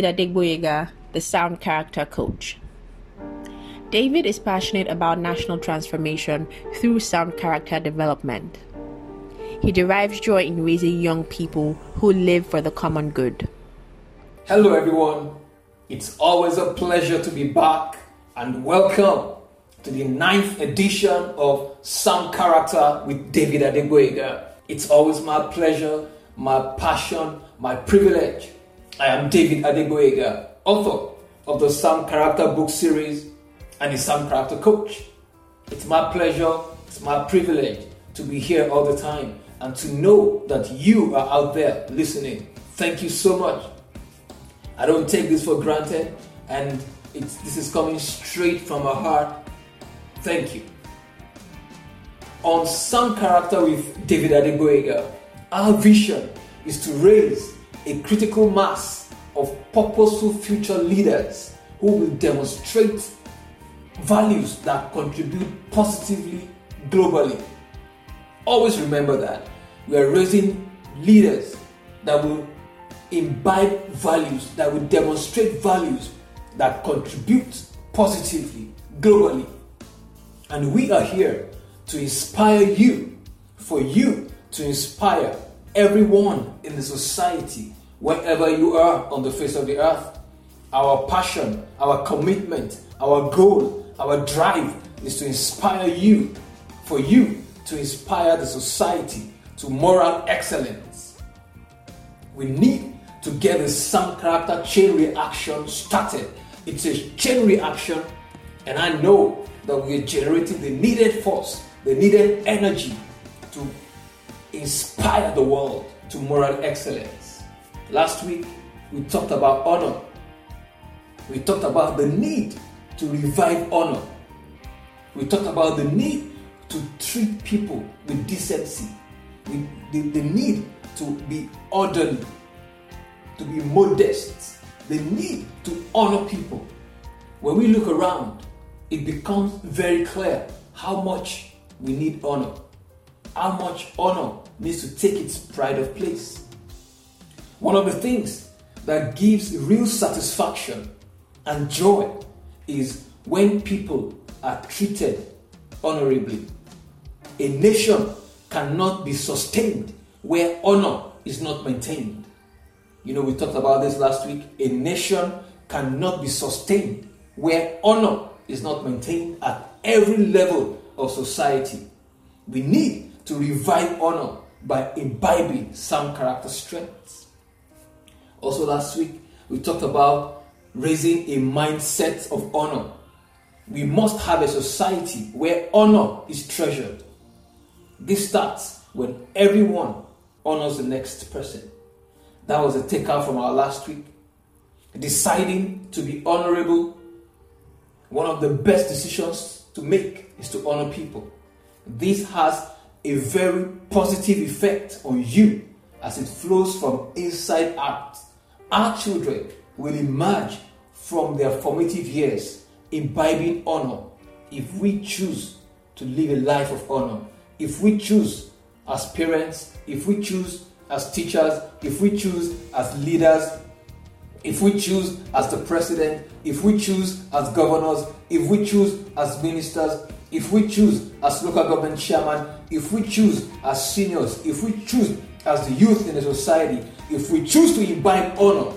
David Adegboyega, the sound character coach. David is passionate about national transformation through sound character development. He derives joy in raising young people who live for the common good. Hello, everyone. It's always a pleasure to be back and welcome to the ninth edition of Sound Character with David Adegboyega. It's always my pleasure, my passion, my privilege. I am David Adegboyega, author of the Sound Character book series and a Sound Character coach. It's my pleasure, it's my privilege to be here all the time and to know that you are out there listening. Thank you so much. I don't take this for granted, and this is coming straight from my heart. Thank you. On Sound Character with David Adegboyega, our vision is to raise a critical mass of purposeful future leaders who will demonstrate values that contribute positively globally. Always remember that we are raising leaders that will imbibe values, that will demonstrate values that contribute positively globally. And we are here to inspire you, for you to inspire everyone in the society, wherever you are on the face of the earth. Our passion, our commitment, our goal, our drive is to inspire you, for you to inspire the society to moral excellence. We need to get the sound character chain reaction started. It's a chain reaction, and I know that we are generating the needed force, the needed energy to inspire the world to moral excellence. Last week, we talked about honor. We talked about the need to revive honor. We talked about the need to treat people with decency, with the, the need to be orderly, to be modest, the need to honor people. When we look around, it becomes very clear how much we need honor, how much honor needs to take its pride of place. One of the things that gives real satisfaction and joy is when people are treated honorably. A nation cannot be sustained where honor is not maintained. You know, we talked about this last week. A nation cannot be sustained where honor is not maintained at every level of society. We need to revive honor by imbibing some character strengths. Also, last week, we talked about raising a mindset of honor. We must have a society where honor is treasured. This starts when everyone honors the next person. That was a takeout from our last week. Deciding to be honorable, one of the best decisions to make is to honor people. This has a very positive effect on you as it flows from inside out. Our children will emerge from their formative years imbibing honor if we choose to live a life of honor. If we choose as parents, if we choose as teachers, if we choose as leaders, if we choose as the president, if we choose as governors, if we choose as ministers, if we choose as local government chairman, if we choose as seniors, if we choose as the youth in the society, if we choose to imbibe honor,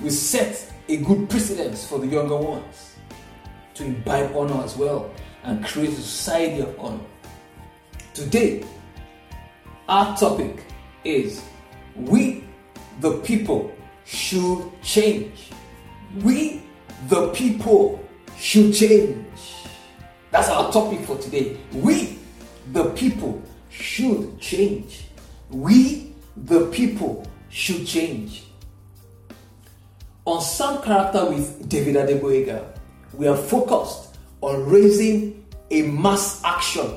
we set a good precedence for the younger ones to imbibe honor as well and create a society of honor. Today, our topic is we, the people, should change. We, the people, should change. That's our topic for today. We, the people, should change. We, the people, should change. On Sound Character with David Adegboyega, we are focused on raising a mass action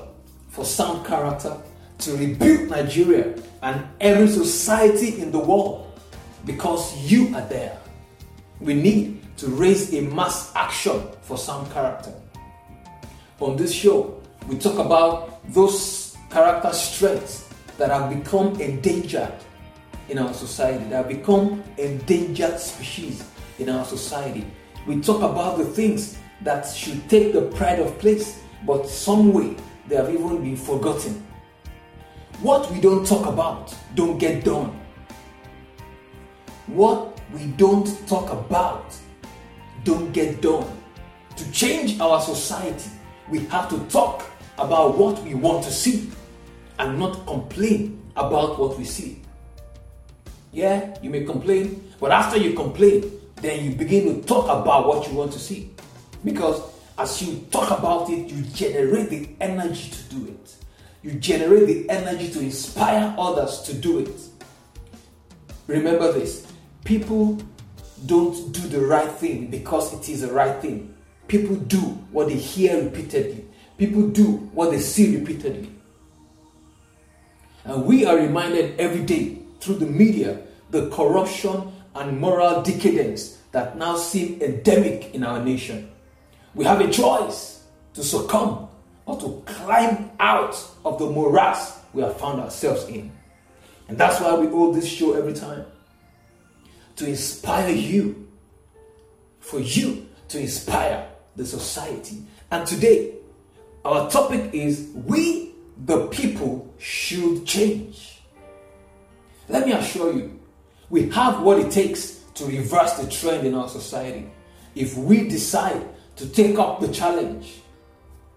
for sound character to rebuild Nigeria and every society in the world because you are there. We need to raise a mass action for sound character. On this show, we talk about those character strengths that have become endangered in our society, that have become endangered species in our society. We talk about the things that should take the pride of place, but some way they have even been forgotten. What we don't talk about don't get done. What we don't talk about don't get done. To change our society, we have to talk about what we want to see and not complain about what we see. Yeah, you may complain, but after you complain, then you begin to talk about what you want to see. Because as you talk about it, you generate the energy to do it. You generate the energy to inspire others to do it. Remember this people don't do the right thing because it is the right thing. People do what they hear repeatedly, people do what they see repeatedly. And we are reminded every day through the media the corruption and moral decadence that now seem endemic in our nation. We have a choice to succumb or to climb out of the morass we have found ourselves in. And that's why we hold this show every time to inspire you, for you to inspire the society. And today, our topic is We, the people, should change. Let me assure you, we have what it takes to reverse the trend in our society. If we decide to take up the challenge,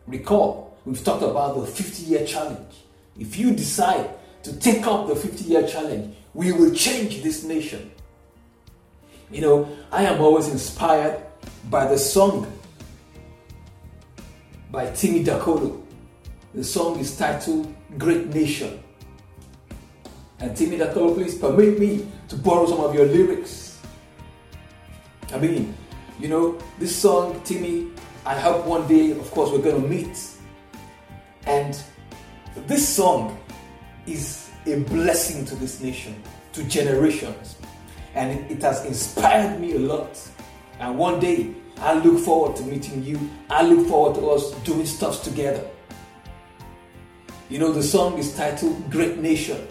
recall, we've talked about the 50 year challenge. If you decide to take up the 50 year challenge, we will change this nation. You know, I am always inspired by the song by Timmy Dakolo. The song is titled Great Nation. And Timmy Dakolo, please permit me to borrow some of your lyrics. I mean, you know, this song, Timmy, I hope one day, of course, we're going to meet. And this song is a blessing to this nation, to generations. And it, it has inspired me a lot. And one day, I look forward to meeting you. I look forward to us doing stuff together. You know, the song is titled Great Nation.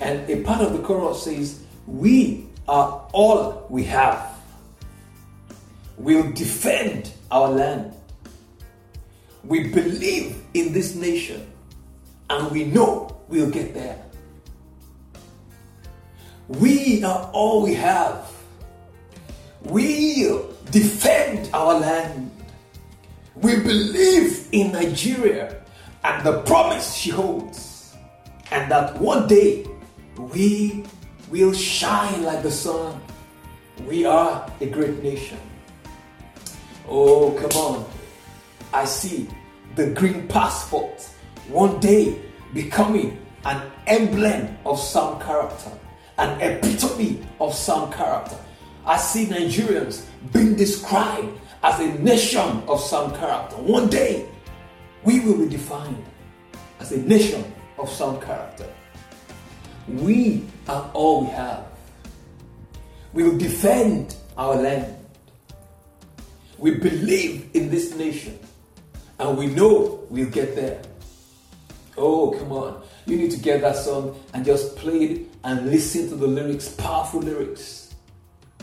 And a part of the chorus says, We are all we have. We'll defend our land. We believe in this nation and we know we'll get there. We are all we have. We'll defend our land. We believe in Nigeria and the promise she holds, and that one day we will shine like the sun. We are a great nation. Oh, come on. I see the green passport one day becoming an emblem of some character, an epitome of some character. I see Nigerians being described as a nation of some character. One day, we will be defined as a nation of some character. We are all we have. We will defend our land. We believe in this nation and we know we'll get there. Oh, come on. You need to get that song and just play it and listen to the lyrics, powerful lyrics.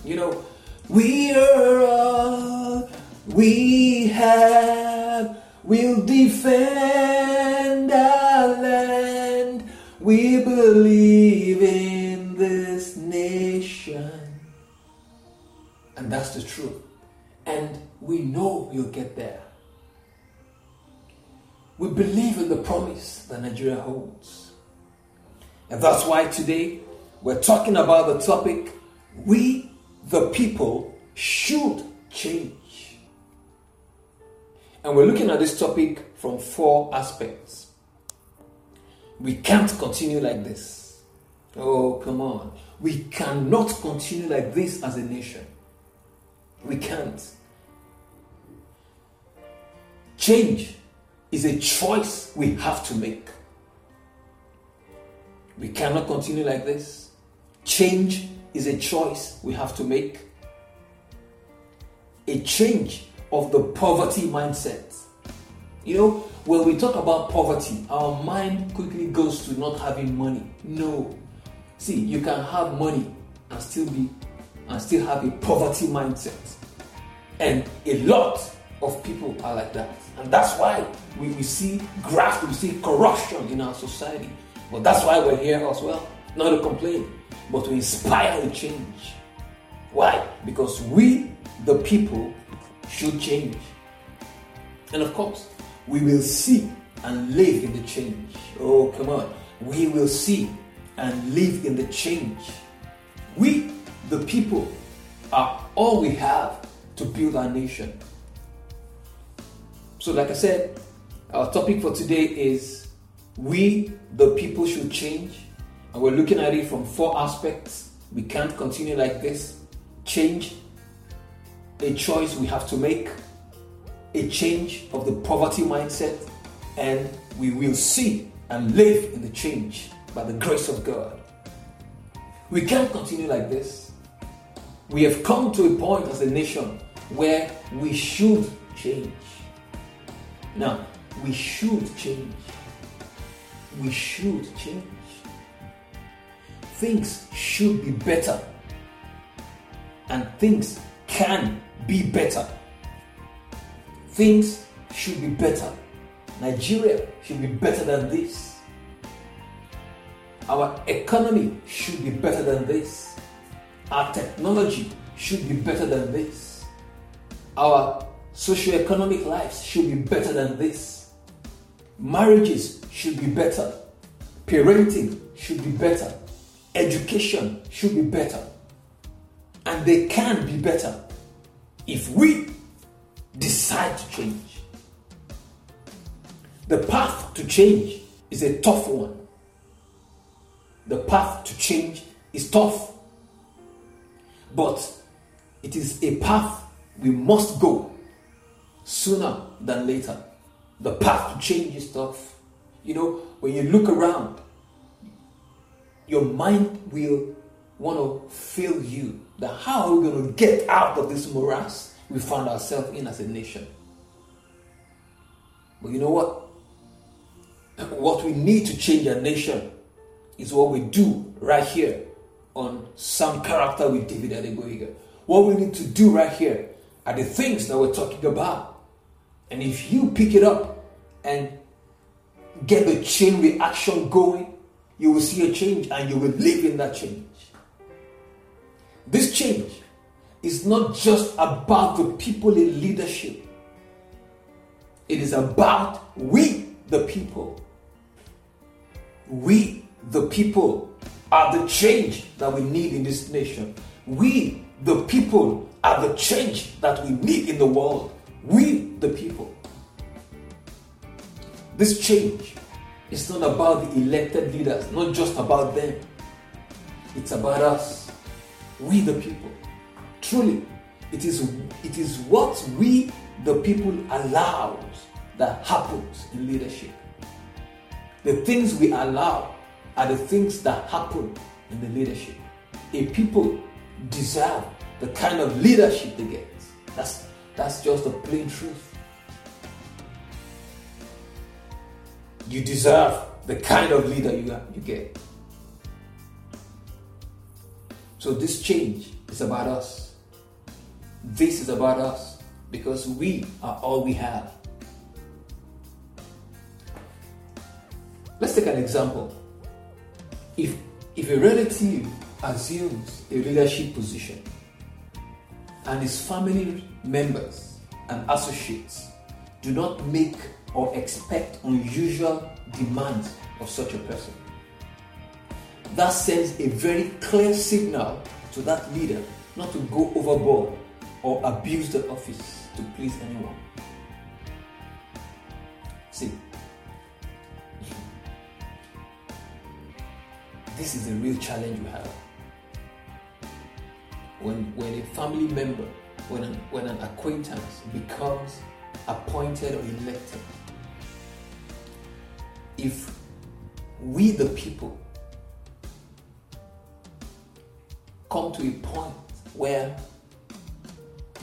You know, we are all we have. We'll defend our land. We believe in this nation. And that's the truth. And we know we'll get there. We believe in the promise that Nigeria holds. And that's why today we're talking about the topic we, the people, should change. And we're looking at this topic from four aspects. We can't continue like this. Oh, come on. We cannot continue like this as a nation. We can't. Change is a choice we have to make. We cannot continue like this. Change is a choice we have to make. A change of the poverty mindset. You know, when we talk about poverty, our mind quickly goes to not having money. No. See, you can have money and still be and still have a poverty mindset. And a lot of people are like that. And that's why we, we see graft, we see corruption in our society. But that's why we're here as well. Not to complain, but to inspire a change. Why? Because we, the people, should change. And of course, we will see and live in the change. Oh, come on. We will see and live in the change. We, the people, are all we have to build our nation. So, like I said, our topic for today is we, the people, should change. And we're looking at it from four aspects. We can't continue like this. Change, a choice we have to make, a change of the poverty mindset, and we will see and live in the change by the grace of God. We can't continue like this. We have come to a point as a nation where we should change. Now, we should change. We should change. Things should be better. And things can be better. Things should be better. Nigeria should be better than this. Our economy should be better than this. Our technology should be better than this. Our socio-economic lives should be better than this. Marriages should be better. Parenting should be better. Education should be better. And they can be better if we decide to change. The path to change is a tough one. The path to change is tough. But it is a path we must go sooner than later. The path to change is tough. You know, when you look around, your mind will want to fail you that how are we going to get out of this morass we found ourselves in as a nation? But you know what? What we need to change a nation is what we do right here on sound character with David Adegboyega. What we need to do right here are the things that we're talking about. And if you pick it up and get the chain reaction going, you will see a change and you will live in that change. This change is not just about the people in leadership, it is about we, the people. We, the people, are the change that we need in this nation. We, the people, are the change that we need in the world. We, the people. This change is not about the elected leaders, not just about them. It's about us, we, the people. Truly, it is, it is what we, the people, allow that happens in leadership. The things we allow are the things that happen in the leadership. A people deserve the kind of leadership they get. That's, that's just the plain truth. You deserve the kind of leader you, you get. So, this change is about us. This is about us because we are all we have. Let's take an example. If if a relative assumes a leadership position and his family members and associates do not make or expect unusual demands of such a person, that sends a very clear signal to that leader not to go overboard or abuse the office to please anyone. See, this is a real challenge we have. When, when a family member, when an, when an acquaintance becomes appointed or elected, if we, the people, come to a point where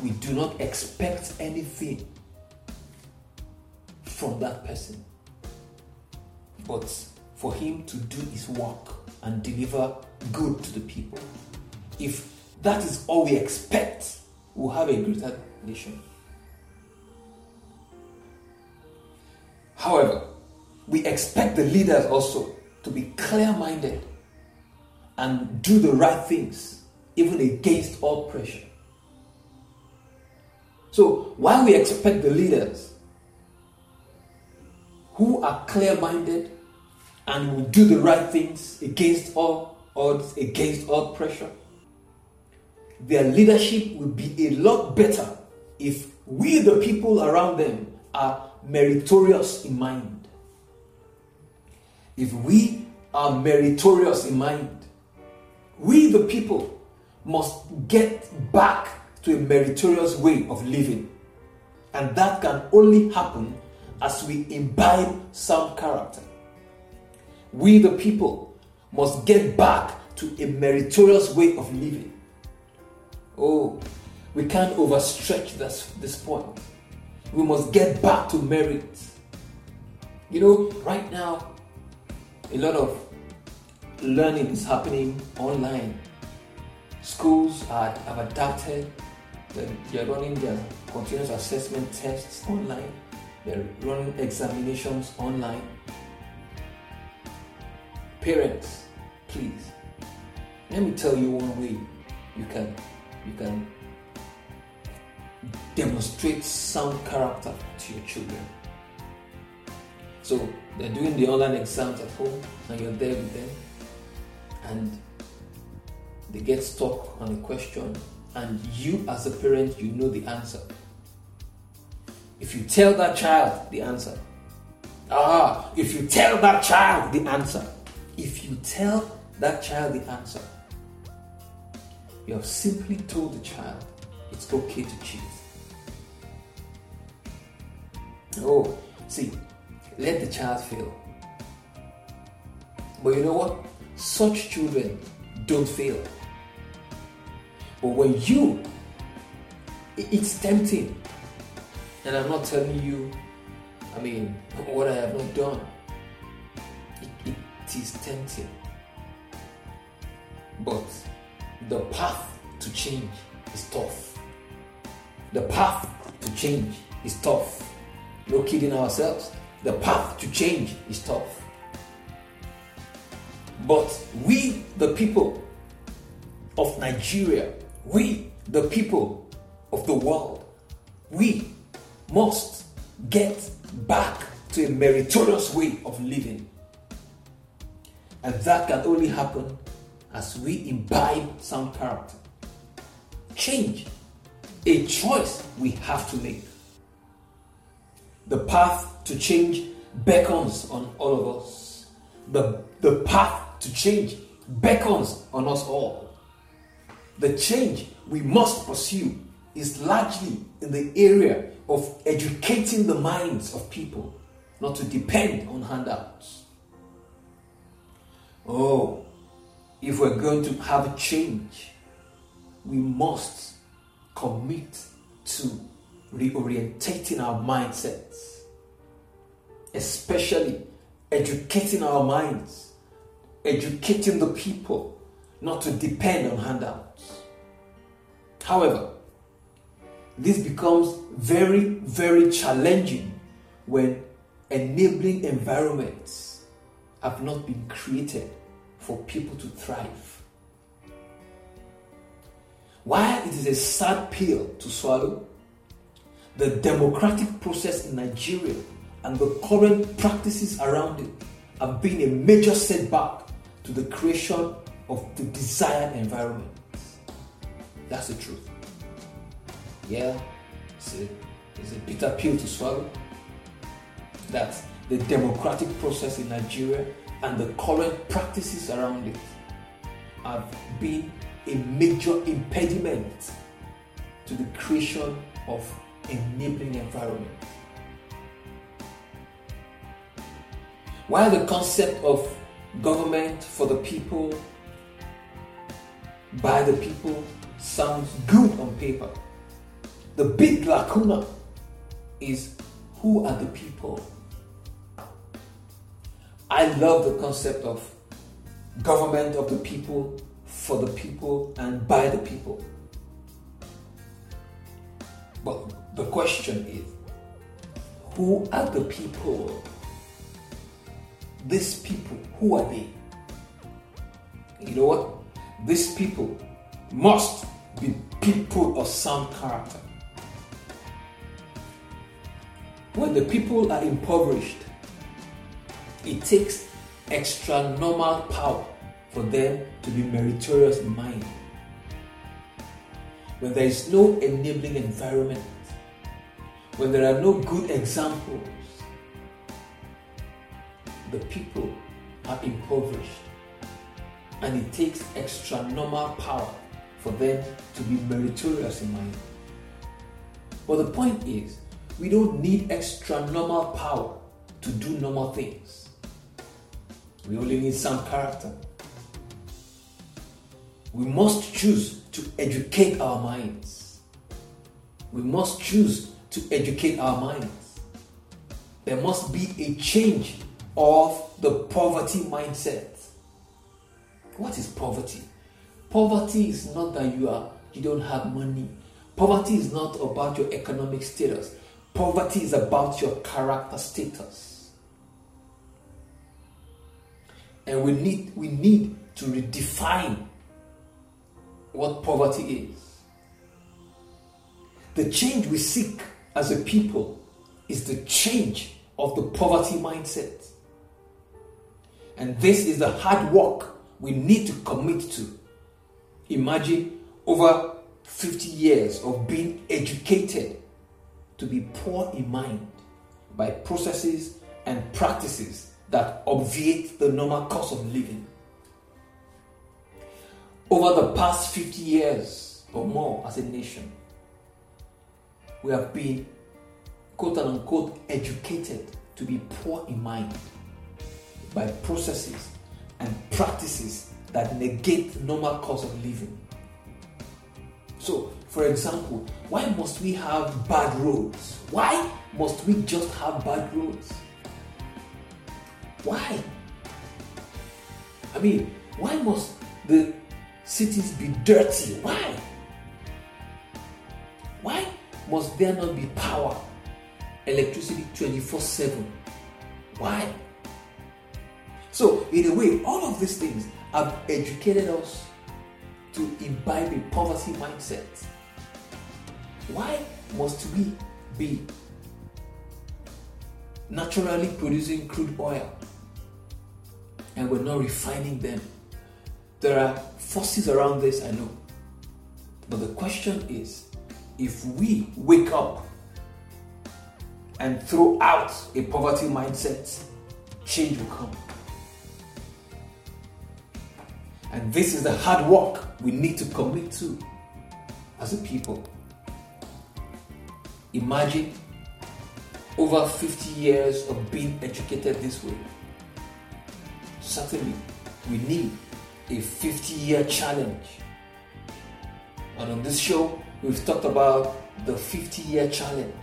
we do not expect anything from that person, but for him to do his work and deliver good to the people. If that is all we expect, we'll have a greater nation. However, we expect the leaders also to be clear minded and do the right things, even against all pressure. So, while we expect the leaders who are clear minded and will do the right things against all odds, against all pressure, their leadership will be a lot better if we, the people around them, are meritorious in mind. If we are meritorious in mind, we, the people, must get back to a meritorious way of living. And that can only happen as we imbibe some character. We, the people, must get back to a meritorious way of living. Oh, we can't overstretch this, this point. We must get back to merit. You know, right now, a lot of learning is happening online. Schools are, have adapted, they're running their continuous assessment tests online, they're running examinations online. Parents, please, let me tell you one way you can you can demonstrate sound character to your children. So they're doing the online exams at home and you're there with them and they get stuck on a question and you as a parent you know the answer. If you tell that child the answer ah if you tell that child the answer if you tell that child the answer you have simply told the child it's okay to cheat. Oh see let the child fail but you know what such children don't fail. But when you, it's tempting. And I'm not telling you, I mean, what I have not done. It, it is tempting. But the path to change is tough. The path to change is tough. No kidding ourselves. The path to change is tough. But we, the people of Nigeria, we, the people of the world, we must get back to a meritorious way of living. And that can only happen as we imbibe some character. Change, a choice we have to make. The path to change beckons on all of us. The, the path to change beckons on us all. The change we must pursue is largely in the area of educating the minds of people, not to depend on handouts. Oh, if we're going to have a change, we must commit to reorientating our mindsets, especially educating our minds educating the people not to depend on handouts. However, this becomes very, very challenging when enabling environments have not been created for people to thrive. While it is a sad pill to swallow, the democratic process in Nigeria and the current practices around it have been a major setback to the creation of the desired environment. That's the truth. Yeah, it's a, bitter pill to swallow. That the democratic process in Nigeria and the current practices around it have been a major impediment to the creation of enabling environment. While the concept of government for the people, by the people, sounds good on paper, the big lacuna is who are the people? I love the concept of government of the people, for the people, and by the people. But the question is who are the people? These people, who are they? You know what? These people must be people of sound character. When the people are impoverished, it takes extra normal power for them to be meritorious in mind. When there is no enabling environment, when there are no good examples, the people are impoverished. And it takes extra normal power for them to be meritorious in mind. But the point is, we don't need extra normal power to do normal things. We only need some character. We must choose to educate our minds. We must choose to educate our minds. There must be a change of the poverty mindset. What is poverty? Poverty is not that you are you don't have money. Poverty is not about your economic status. Poverty is about your character status. And we need we need to redefine what poverty is. The change we seek as a people is the change of the poverty mindset. And this is the hard work we need to commit to. Imagine over 50 years of being educated to be poor in mind by processes and practices that obviate the normal cost of living. Over the past 50 years or more as a nation, we have been quote unquote educated to be poor in mind by processes and practices that negate normal cost of living. So, for example, why must we have bad roads? Why must we just have bad roads? Why? I mean, why must the cities be dirty? Why? Must there not be power, electricity 24 7? Why? So, in a way, all of these things have educated us to imbibe a poverty mindset. Why must we be naturally producing crude oil and we're not refining them? There are forces around this, I know. But the question is if we wake up and throw out a poverty mindset, change will come. And this is the hard work we need to commit to as a people. Imagine over 50 years of being educated this way. Certainly, we need a 50 year challenge. And on this show, we've talked about the 50 year challenge.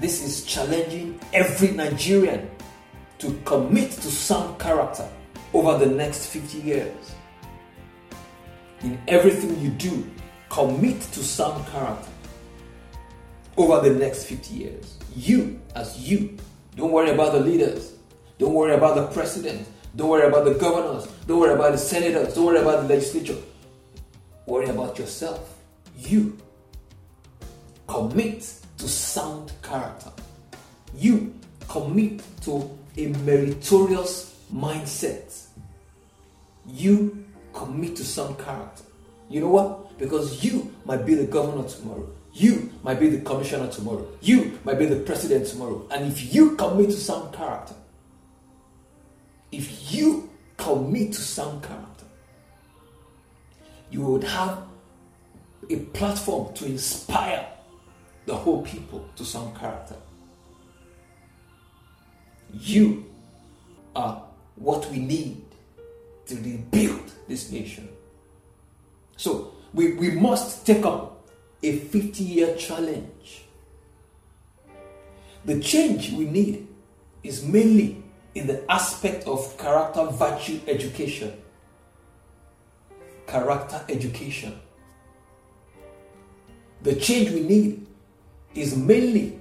This is challenging every Nigerian to commit to sound character over the next 50 years. in everything you do, commit to sound character over the next 50 years. You, as you, don't worry about the leaders, don't worry about the president, don't worry about the governors, don't worry about the senators, don't worry about the legislature. Worry about yourself. You commit to sound character. You commit to a meritorious mindset. You commit to sound character. You know what? Because you might be the governor tomorrow. You might be the commissioner tomorrow. You might be the president tomorrow. And if you commit to sound character, if you commit to sound character, you would have a platform to inspire the whole people to sound character. You are what we need to rebuild this nation. So we, we must take up a 50 year challenge. The change we need is mainly in the aspect of character virtue education. Character education. The change we need is mainly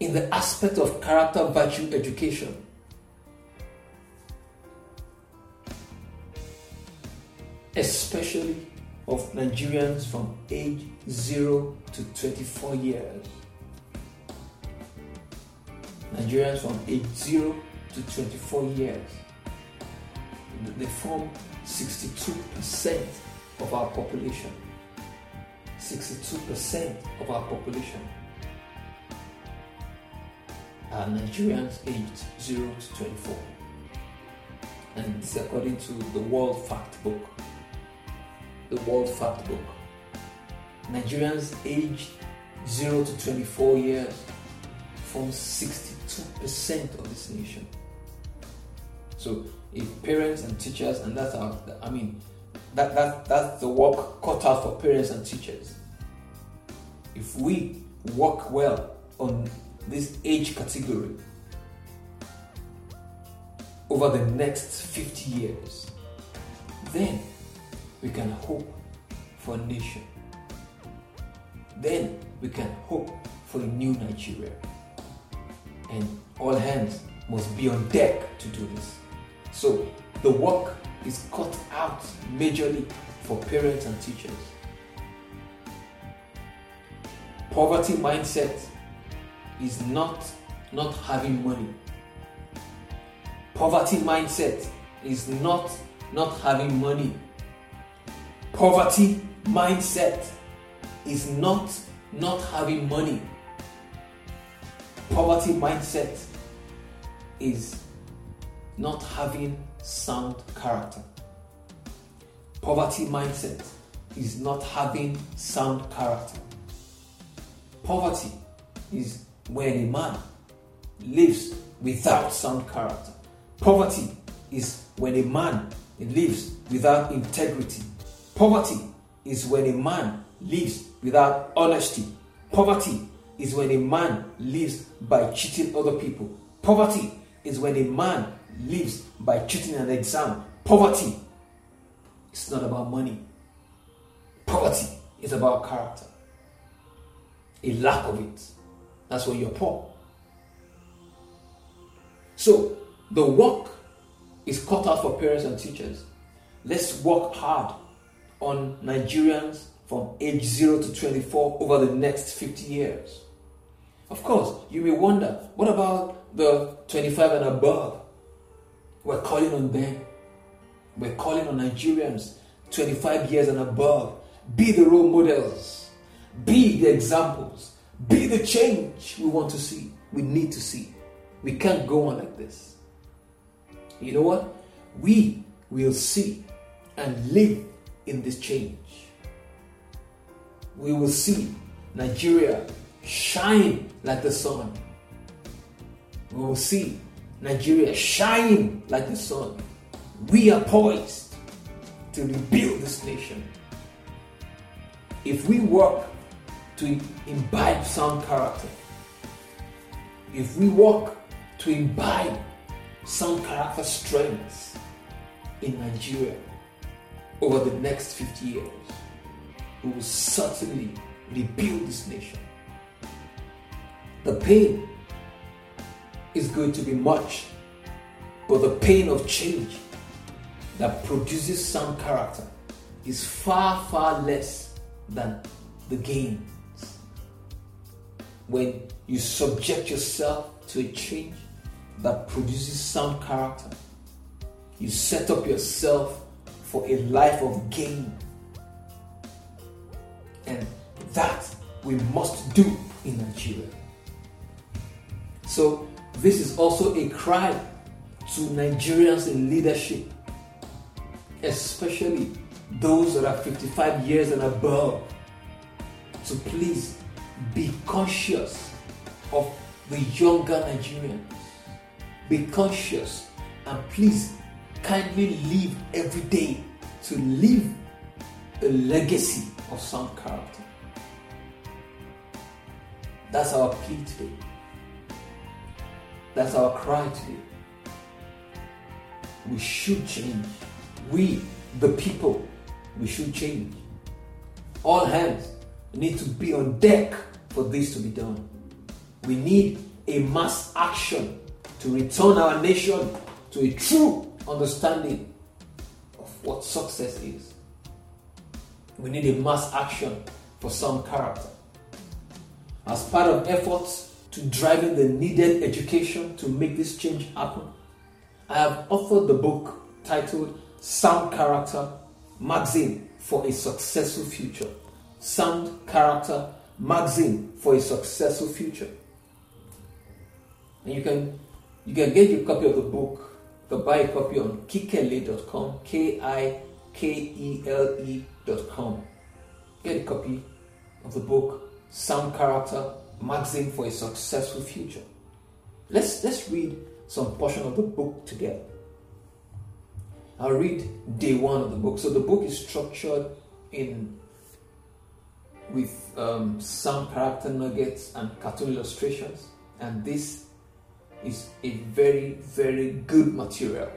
in the aspect of character virtue education. Especially of Nigerians from age 0 to 24 years. Nigerians from age 0 to 24 years. They form 62% of our population. 62% of our population are Nigerians aged 0 to 24. And this according to the World Fact Book. The World Fact Book. Nigerians aged 0 to 24 years form 62% of this nation. So if parents and teachers, and that's our, I mean, that, that that's the work cut out for parents and teachers. If we work well on this age category over the next 50 years, then we can hope for a nation. Then we can hope for a new Nigeria. And all hands must be on deck to do this. So the work is cut out majorly for parents and teachers. Poverty mindset is not not having money. Poverty mindset is not not having money. Poverty mindset is not not having money. Poverty mindset is not having sound character. Poverty mindset is not having sound character. Poverty is when a man lives without sound character. Poverty is when a man lives without integrity. Poverty is when a man lives without honesty. Poverty is when a man lives by cheating other people. Poverty is when a man lives by cheating an exam. Poverty is not about money. Poverty is about character. A lack of it. That's when you're poor. So the work is cut out for parents and teachers. Let's work hard on Nigerians from age 0 to 24 over the next 50 years. Of course, you may wonder what about the 25 and above? We're calling on them. We're calling on Nigerians 25 years and above. Be the role models, be the examples, be the change we want to see, we need to see. We can't go on like this. You know what? We will see and live in this change. We will see Nigeria shine like the sun. We will see Nigeria shining like the sun. We are poised to rebuild this nation. If we work to imbibe sound character, if we work to imbibe sound character strengths in Nigeria, over the next 50 years, we will certainly rebuild this nation. The pain is going to be much, but the pain of change that produces sound character is far, far less than the gains. When you subject yourself to a change that produces sound character, you set up yourself for a life of gain. And that we must do in Nigeria. So, this is also a cry to Nigerians in leadership, especially those that are 55 years and above, to please be conscious of the younger Nigerians. Be conscious and please kindly live every day to leave a legacy of sound character. That's our plea today. That's our cry today. We should change. We, the people, we should change. All hands need to be on deck for this to be done. We need a mass action to return our nation to a true understanding of what success is. We need a mass action for sound character. As part of efforts to driving the needed education to make this change happen, I have authored the book titled Sound Character Magazine for a Successful Future. Sound Character Magazine for a Successful Future. And you can you can get your copy of the book, you can buy a copy on kikele.com, K I K E L E.com. Get a copy of the book Sound Character Magazine for a Successful Future. Let's let's read some portion of the book together. I'll read day one of the book. So the book is structured in with um, sound character nuggets and cartoon illustrations, and this is a very very good material.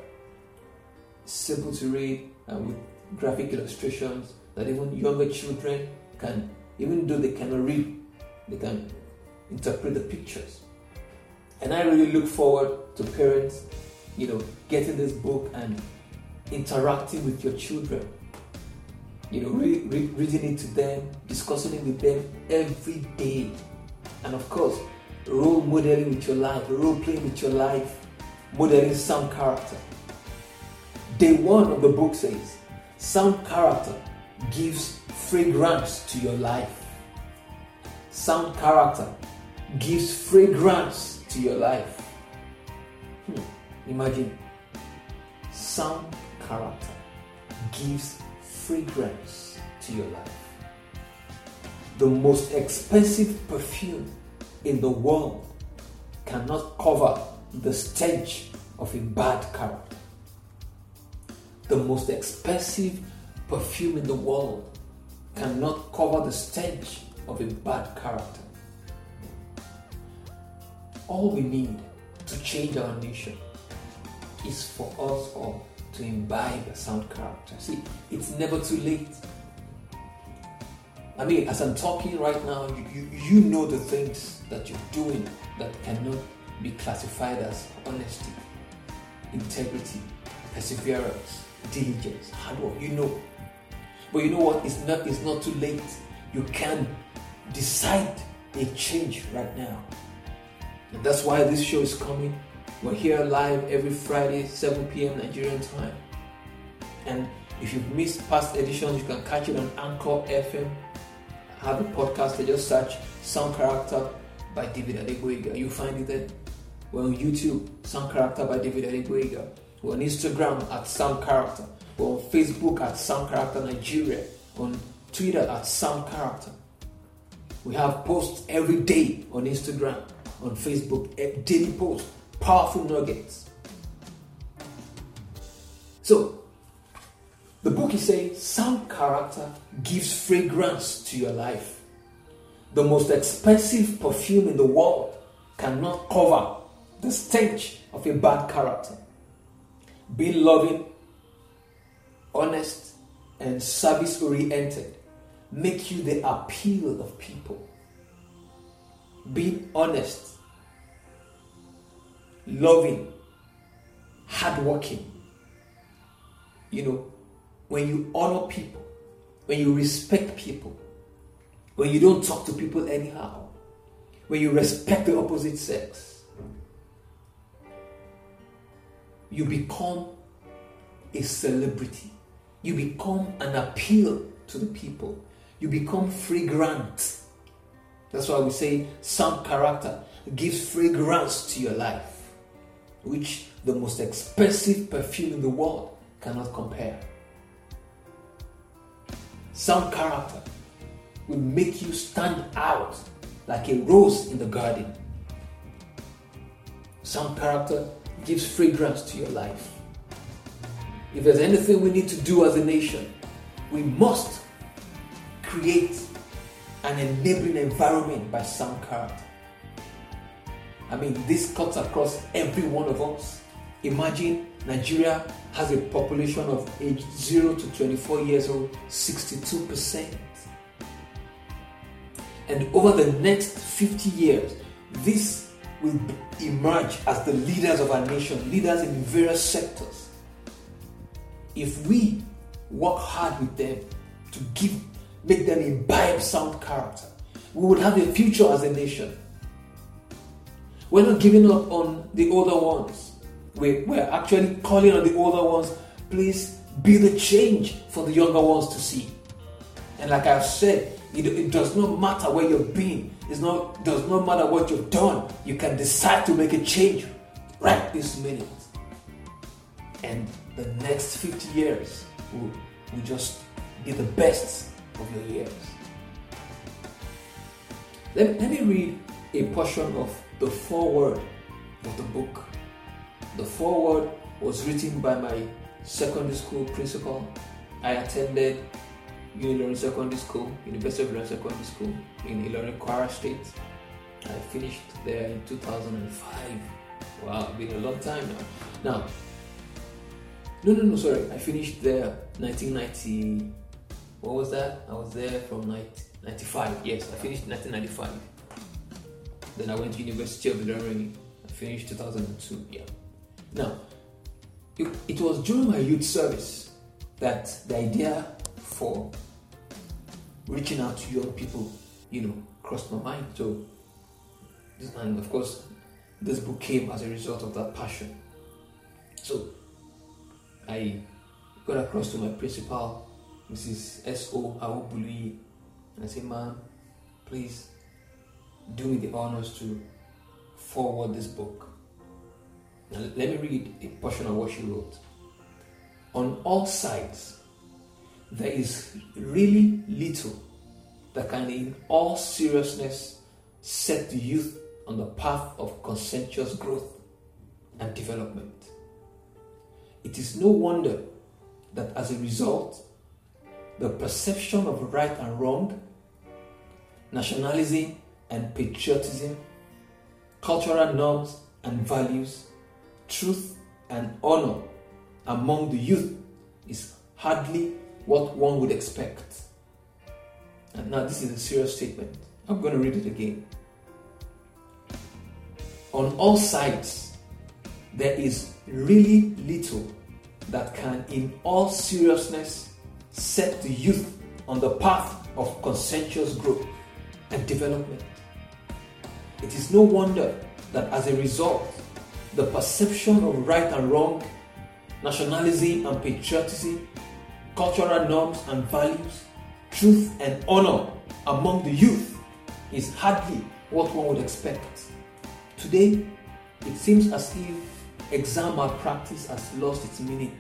Simple to read and with graphic illustrations that even younger children can, even though they cannot read, they can interpret the pictures. And I really look forward to parents, you know, getting this book and interacting with your children. You know, re- re- reading it to them, discussing it with them every day. And of course, role modeling with your life, role playing with your life, modeling sound character. Day one of the book says, sound character gives fragrance to your life. Sound character gives fragrance to your life. Hmm. Imagine sound character gives fragrance to your life. The most expensive perfume in the world cannot cover the stench of a bad character. The most expensive perfume in the world cannot cover the stench of a bad character. All we need to change our nation is for us all to imbibe a sound character. See, it's never too late. I mean, as I'm talking right now, you, you, you know the things that you're doing that cannot be classified as honesty, integrity, perseverance, diligence, hard work. You know. But you know what? It's not, it's not too late. You can decide a change right now. And that's why this show is coming. We're here live every Friday, 7 p.m. Nigerian time. And if you've missed past editions, you can catch it on Anchor FM. I have a podcast. Just search Sound Character by David Adegboyega. You'll find it there. We're on YouTube, Sound Character by David Adegboyega. We're on Instagram at Sound Character. We're on Facebook at Sound Character Nigeria. On Twitter at Sound Character. We have posts every day on Instagram, on Facebook, eh, daily posts, powerful nuggets. So, the book is saying sound character gives fragrance to your life. The most expensive perfume in the world cannot cover the stench of a bad character. Be loving, honest, and service oriented. Make you the appeal of people. Be honest, loving, hardworking. You know, when you honor people, when you respect people, when you don't talk to people anyhow, when you respect the opposite sex, you become a celebrity. You become an appeal to the people. You become fragrant. That's why we say sound character gives fragrance to your life, which the most expensive perfume in the world cannot compare. Sound character will make you stand out like a rose in the garden. Sound character gives fragrance to your life. If there's anything we need to do as a nation, we must create an enabling environment by sound character. I mean, this cuts across every one of us. Imagine Nigeria has a population of age 0 to 24 years old, 62%. And over the next 50 years, this will emerge as the leaders of our nation, leaders in various sectors. If we work hard with them to give, make them imbibe sound character, we will have a future as a nation. We're not giving up on the older ones. We're, we're actually calling on the older ones, please be the change for the younger ones to see. And like I've said, it, it does not matter where you've been. It not, does not matter what you've done. You can decide to make a change right this minute. And the next 50 years will, will just be the best of your years. Let, let me read a portion of the foreword of the book. The foreword was written by my secondary school principal. I attended Unilorin Secondary School, University of Ilorin Secondary School in Ilorin, Kwara State. I finished there in 2005. Wow, been a long time now. Now, no, no, no, sorry. I finished there 1990. What was that? I was there from 1995. Yes, I finished 1995. Then I went to University of Ilorin. I finished 2002. Yeah. Now, it, it was during my youth service that the idea for reaching out to young people, you know, crossed my mind. So, and of course, this book came as a result of that passion. So, I got across to my principal, Mrs. S.O. Awubului, and I said, Ma'am, please do me the honors to forward this book. Now, let me read a portion of what she wrote. On all sides, there is really little that can, in all seriousness, set the youth on the path of conscientious growth and development. It is no wonder that as a result, the perception of right and wrong, nationalism and patriotism, cultural norms and values, truth and honor among the youth is hardly what one would expect. And now, this is a serious statement. I'm going to read it again. On all sides, there is really little that can, in all seriousness, set the youth on the path of conscientious growth and development. It is no wonder that as a result, the perception of right and wrong, nationalism and patriotism, cultural norms and values, truth and honor among the youth is hardly what one would expect. Today, it seems as if exam malpractice has lost its meaning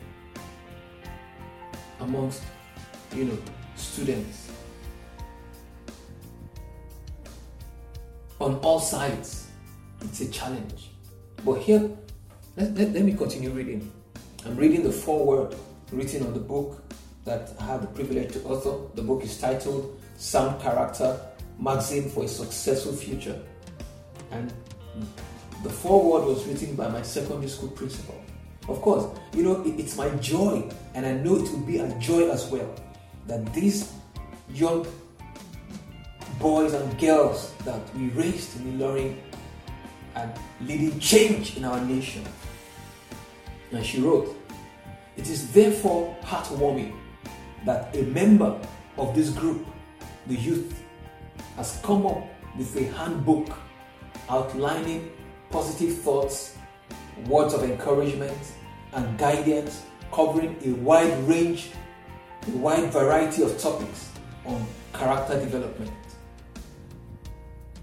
amongst, you know, students. On all sides, it's a challenge. But here, let, let, let me continue reading. I'm reading the foreword written on the book that I had the privilege to author. The book is titled Sound Character Magazine for a Successful Future. And the foreword was written by my secondary school principal. Of course, you know, it, it's my joy, and I know it will be a joy as well that these young boys and girls that we raised in Ilorin and leading change in our nation. And she wrote, It is therefore heartwarming that a member of this group, the youth, has come up with a handbook outlining positive thoughts, words of encouragement, and guidance covering a wide range, a wide variety of topics on character development.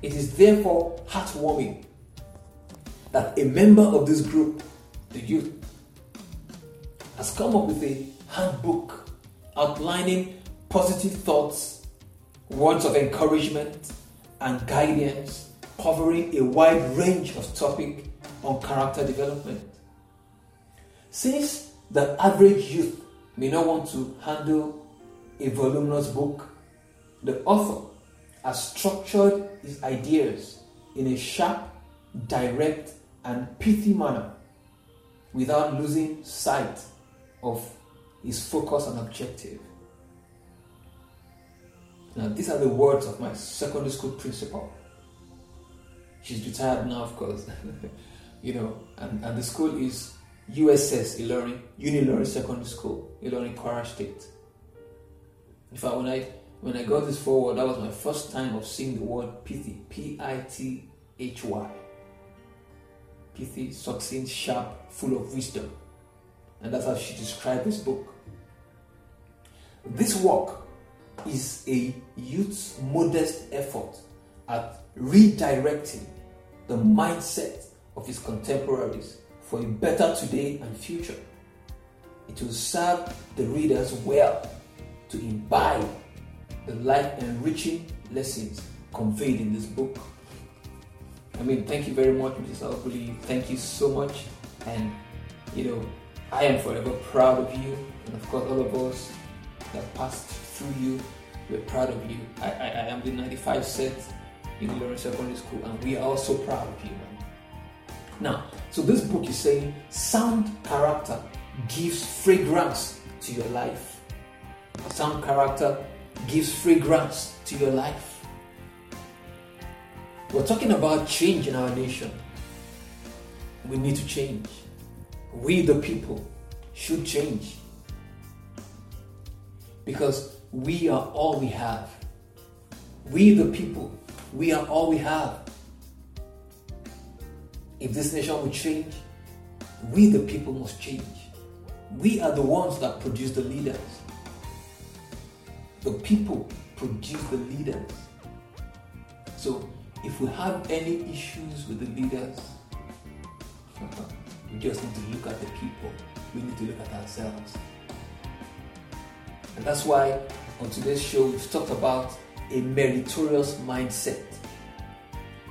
It is therefore heartwarming that a member of this group, the youth, has come up with a handbook outlining positive thoughts, words of encouragement, and guidance covering a wide range of topics on character development. Since the average youth may not want to handle a voluminous book, the author has structured his ideas in a sharp, direct, and pithy manner without losing sight of his focus and objective. Now, these are the words of my secondary school principal. She's retired now, of course. you know, and, and the school is USS Ilorin, Unilorin Secondary School, Ilorin, Kwara State. In fact, when I when I got this forward, that was my first time of seeing the word pithy, P-I-T-H-Y. Pithy, succinct, sharp, full of wisdom. And that's how she described this book. This work is a youth's modest effort at redirecting the mindset of his contemporaries for a better today and future. It will serve the readers well to imbibe the life enriching lessons conveyed in this book. I mean, thank you very much, Mrs. Alkuli. Thank you so much. And, you know, I am forever proud of you. And of course, all of us that passed through you, we're proud of you. I, I, I am the 95 set Unilorin Secondary School, and we are also proud of you, man. Now, so this book is saying sound character gives fragrance to your life. Sound character gives fragrance to your life. We're talking about change in our nation. We need to change. We, the people, should change. Because we are all we have. We, the people, we are all we have. If this nation will change, we, the people, must change. We are the ones that produce the leaders. The people produce the leaders. So, if we have any issues with the leaders, we just need to look at the people. We need to look at ourselves. And that's why on today's show we've talked about a meritorious mindset.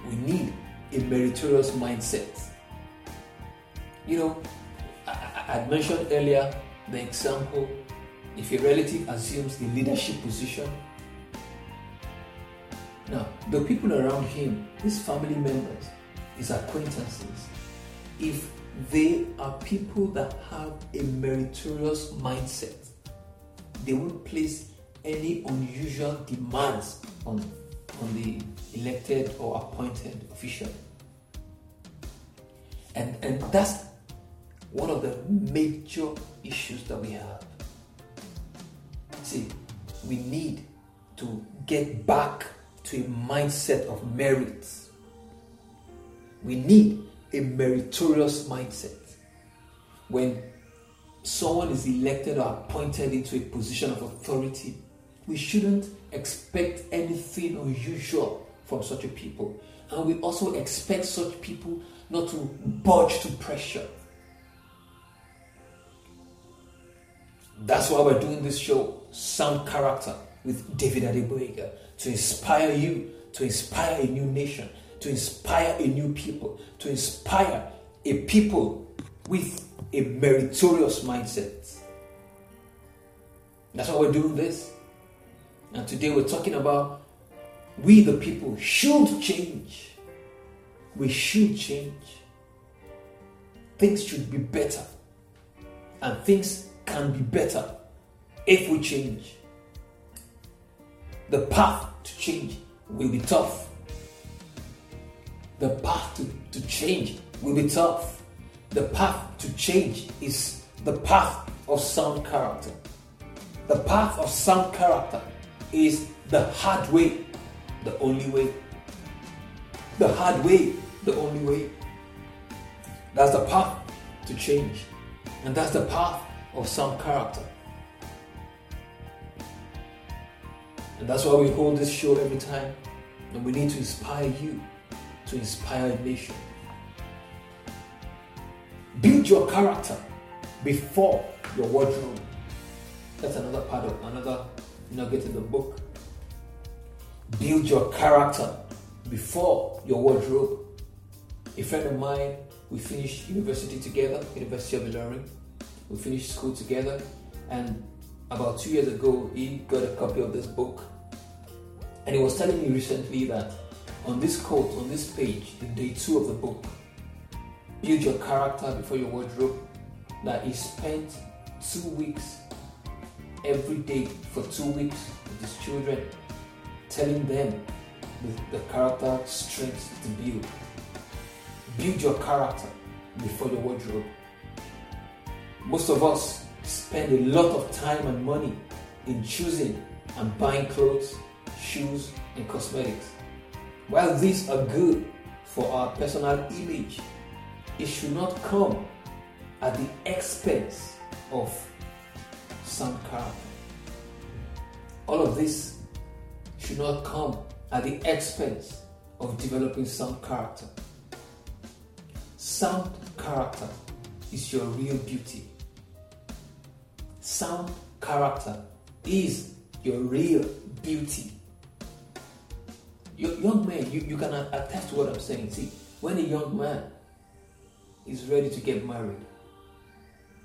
We need a meritorious mindset. You know, I, I mentioned earlier the example if a relative assumes the leadership position. Now, the people around him, his family members, his acquaintances, if they are people that have a meritorious mindset, they won't place any unusual demands on, on the elected or appointed official. And, and that's one of the major issues that we have. See, we need to get back to a mindset of merit. We need a meritorious mindset. When someone is elected or appointed into a position of authority, we shouldn't expect anything unusual from such a people. And we also expect such people not to budge to pressure. That's why we're doing this show, Sound Character, with David Adegboyega, to inspire you, to inspire a new nation, to inspire a new people, to inspire a people with a meritorious mindset. That's why we're doing this. And today we're talking about we, the people, should change. We should change. Things should be better. And things can be better if we change. the path to change will be tough. The path to, to change will be tough. The path to change is the path of sound character. The path of sound character is the hard way, the only way. The hard way, the only way. That's the path to change. And that's the path of sound character. And that's why we hold this show every time. And we need to inspire you to inspire a nation. Build your character before your wardrobe. That's another part of another nugget in the book. Build your character before your wardrobe. A friend of mine, we finished university together, University of Ilorin. We finished school together, and about two years ago, he got a copy of this book. And he was telling me recently that on this quote, on this page, in day two of the book, build your character before your wardrobe, that he spent two weeks every day for two weeks with his children, telling them the, the character strength to build. Build your character before your wardrobe. Most of us spend a lot of time and money in choosing and buying clothes, shoes, and cosmetics. While these are good for our personal image, it should not come at the expense of sound character. All of this should not come at the expense of developing sound character. Sound character is your real beauty. Sound character is your real beauty. Your young man, you, you can attest to what I'm saying. See, when a young man is ready to get married,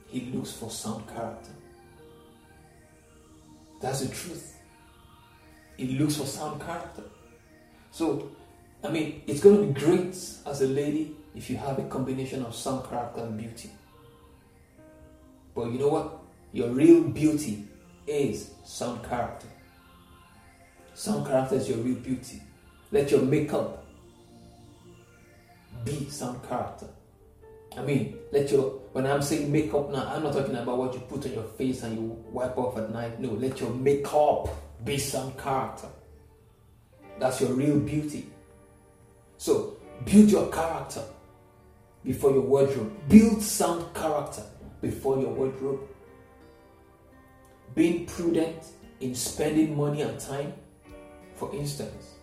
he looks for sound character. That's the truth. He looks for sound character. So, I mean, it's going to be great as a lady if you have a combination of sound character and beauty. But you know what? Your real beauty is sound character. Sound character is your real beauty. Let your makeup be sound character. I mean, let your when I'm saying makeup now, I'm not talking about what you put on your face and you wipe off at night. No, let your makeup be sound character. That's your real beauty. So build your character before your wardrobe. Build sound character before your wardrobe. Being prudent in spending money and time, for instance,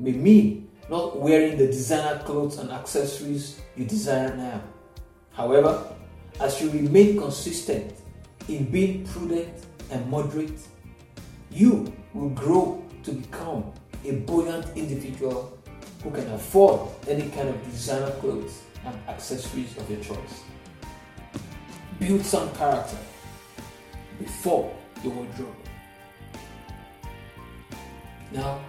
may mean not wearing the designer clothes and accessories you desire now However, as you remain consistent in being prudent and moderate, you will grow to become a buoyant individual who can afford any kind of designer clothes and accessories of your choice. Build sound character before your wardrobe. Now,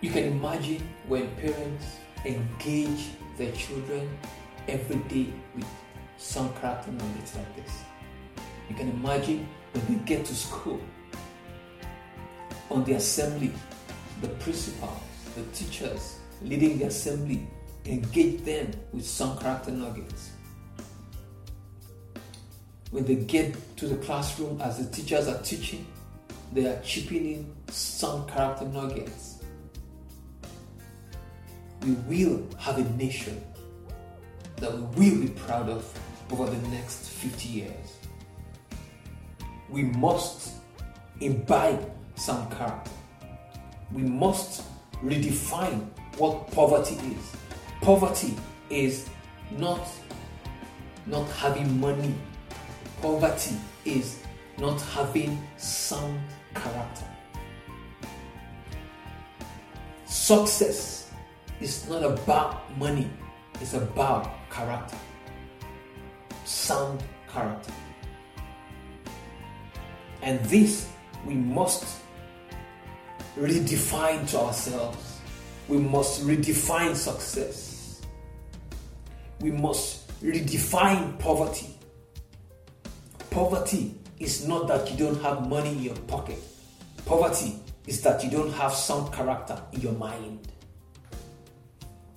you can imagine when parents engage their children every day with sound character nuggets like this. You can imagine when they get to school, on the assembly, the principal, the teachers leading the assembly engage them with sound character nuggets. When they get to the classroom as the teachers are teaching, they are chipping in sound character nuggets. We will have a nation that we will be proud of over the next 50 years. We must imbibe sound character. We must redefine what poverty is. Poverty is not not having money. Poverty is not having sound character. Success is not about money, it's about character. Sound character. And this we must redefine to ourselves. We must redefine success. We must redefine poverty. Poverty is not that you don't have money in your pocket. Poverty is that you don't have sound character in your mind.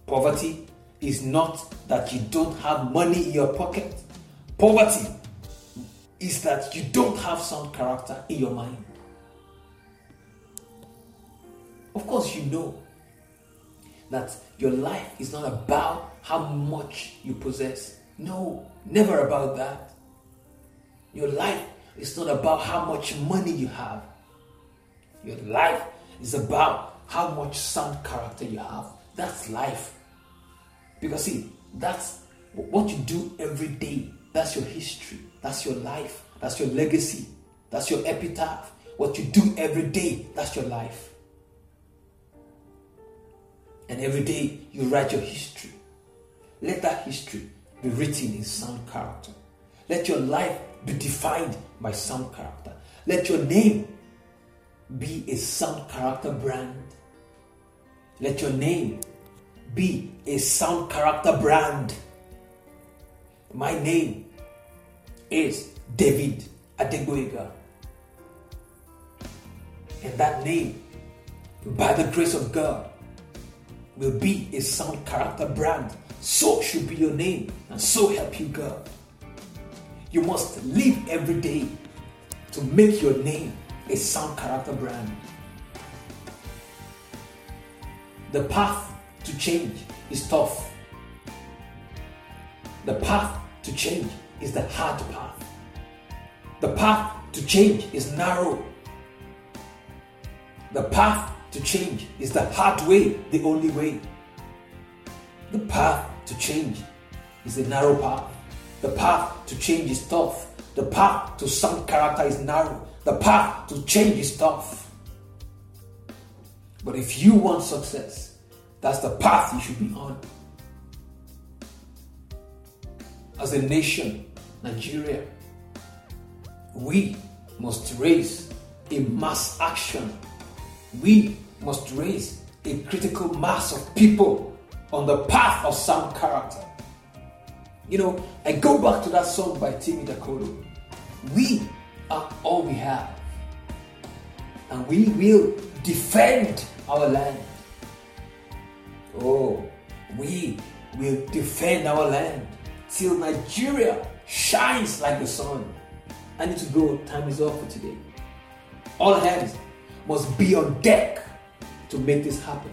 Poverty is not that you don't have money in your pocket. Poverty is that you don't have sound character in your mind. Of course, you know that your life is not about how much you possess. No, never about that. Your life is not about how much money you have. Your life is about how much sound character you have. That's life. Because, see, that's what you do every day. That's your history. That's your life. That's your legacy. That's your epitaph. What you do every day, that's your life. And every day you write your history. Let that history be written in sound character. Let your life be defined by sound character. Let your name be a sound character brand. Let your name be a sound character brand. My name is David Adegboyega. And that name, by the grace of God, will be a sound character brand. So should be your name, and so help you God. You must live every day to make your name a sound character brand. The path to change is tough. The path to change is the hard path. The path to change is narrow. The path to change is the hard way, the only way. The path to change is the narrow path. The path to change is tough. The path to sound character is narrow. The path to change is tough. But if you want success, that's the path you should be on. As a nation, Nigeria, we must raise a mass action. We must raise a critical mass of people on the path of sound character. You know, I go back to that song by Timi Dakolo. We are all we have. And we will defend our land. Oh, we will defend our land till Nigeria shines like the sun. I need to go. Time is up for today. All hands must be on deck to make this happen.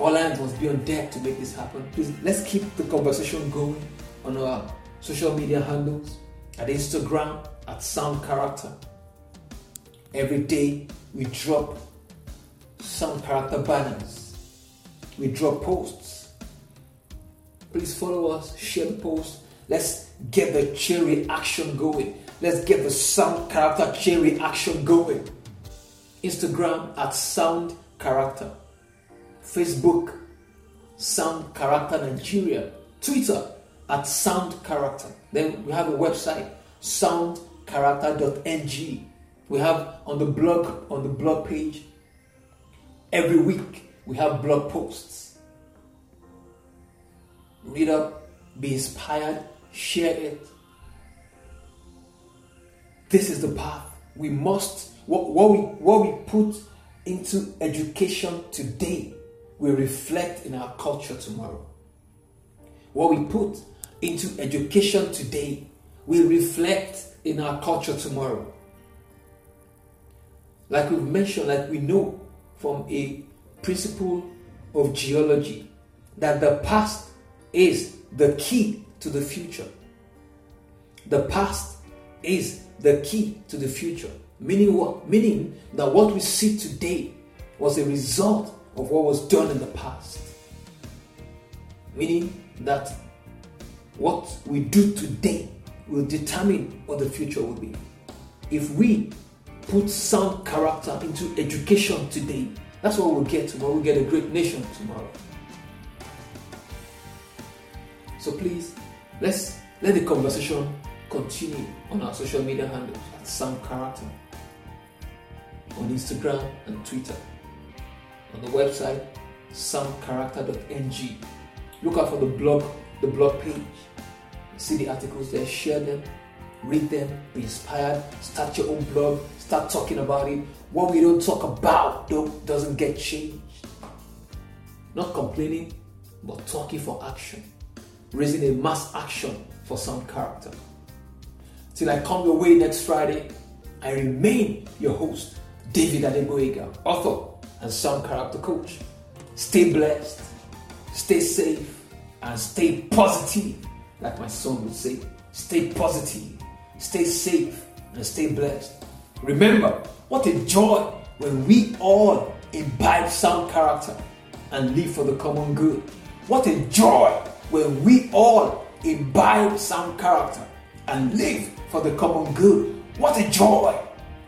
All hands must be on deck to make this happen. Please, let's keep the conversation going on our social media handles at Instagram at Sound Character. Every day we drop Sound Character banners, we drop posts. Please follow us, share the post. Let's get the cherry action going. Let's get the Sound Character cherry action going. Instagram at Sound Character. Facebook, Sound Character Nigeria. Twitter, at Sound Character. Then we have a website, soundcharacter.ng. We have on the blog, on the blog page, every week we have blog posts. Read up, be inspired, share it. This is the path. We must, what, what, we, what we put into education today will reflect in our culture tomorrow. What we put into education today will reflect in our culture tomorrow. Like we've mentioned, like we know from a principle of geology, that the past is the key to the future. The past is the key to the future. Meaning what? Meaning that what we see today was a result of what was done in the past. Meaning that what we do today will determine what the future will be. If we put sound character into education today, that's what we'll get tomorrow. We'll get a great nation tomorrow. So please, let's let the conversation continue on our social media handles at Sound Character on Instagram and Twitter. On the website soundcharacter.ng. Look out for the blog, the blog page. See the articles there, share them, read them, be inspired, start your own blog, start talking about it. What we don't talk about though doesn't get changed. Not complaining, but talking for action. Raising a mass action for sound character. Till I come your way next Friday, I remain your host, David Adegboyega, author and sound character coach. Stay blessed, stay safe, and stay positive, like my son would say. Stay positive, stay safe, and stay blessed. Remember, what a joy when we all imbibe sound character and live for the common good. What a joy when we all imbibe sound character and live for the common good. What a joy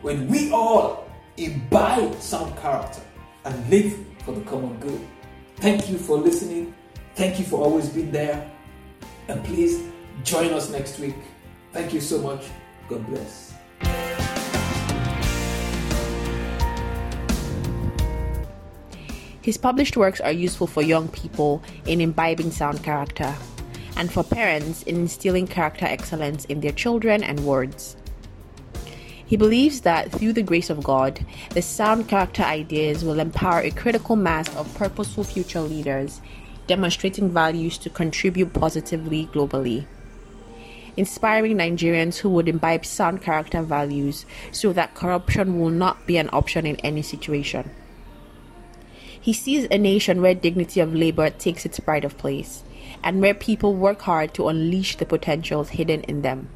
when we all imbibe sound character and live for the common good. Thank you for listening. Thank you for always being there. And please join us next week. Thank you so much. God bless. His published works are useful for young people in imbibing sound character, and for parents in instilling character excellence in their children and wards. He believes that through the grace of God, the sound character ideas will empower a critical mass of purposeful future leaders, demonstrating values to contribute positively globally. Inspiring Nigerians who would imbibe sound character values so that corruption will not be an option in any situation. He sees a nation where dignity of labor takes its pride of place, and where people work hard to unleash the potentials hidden in them.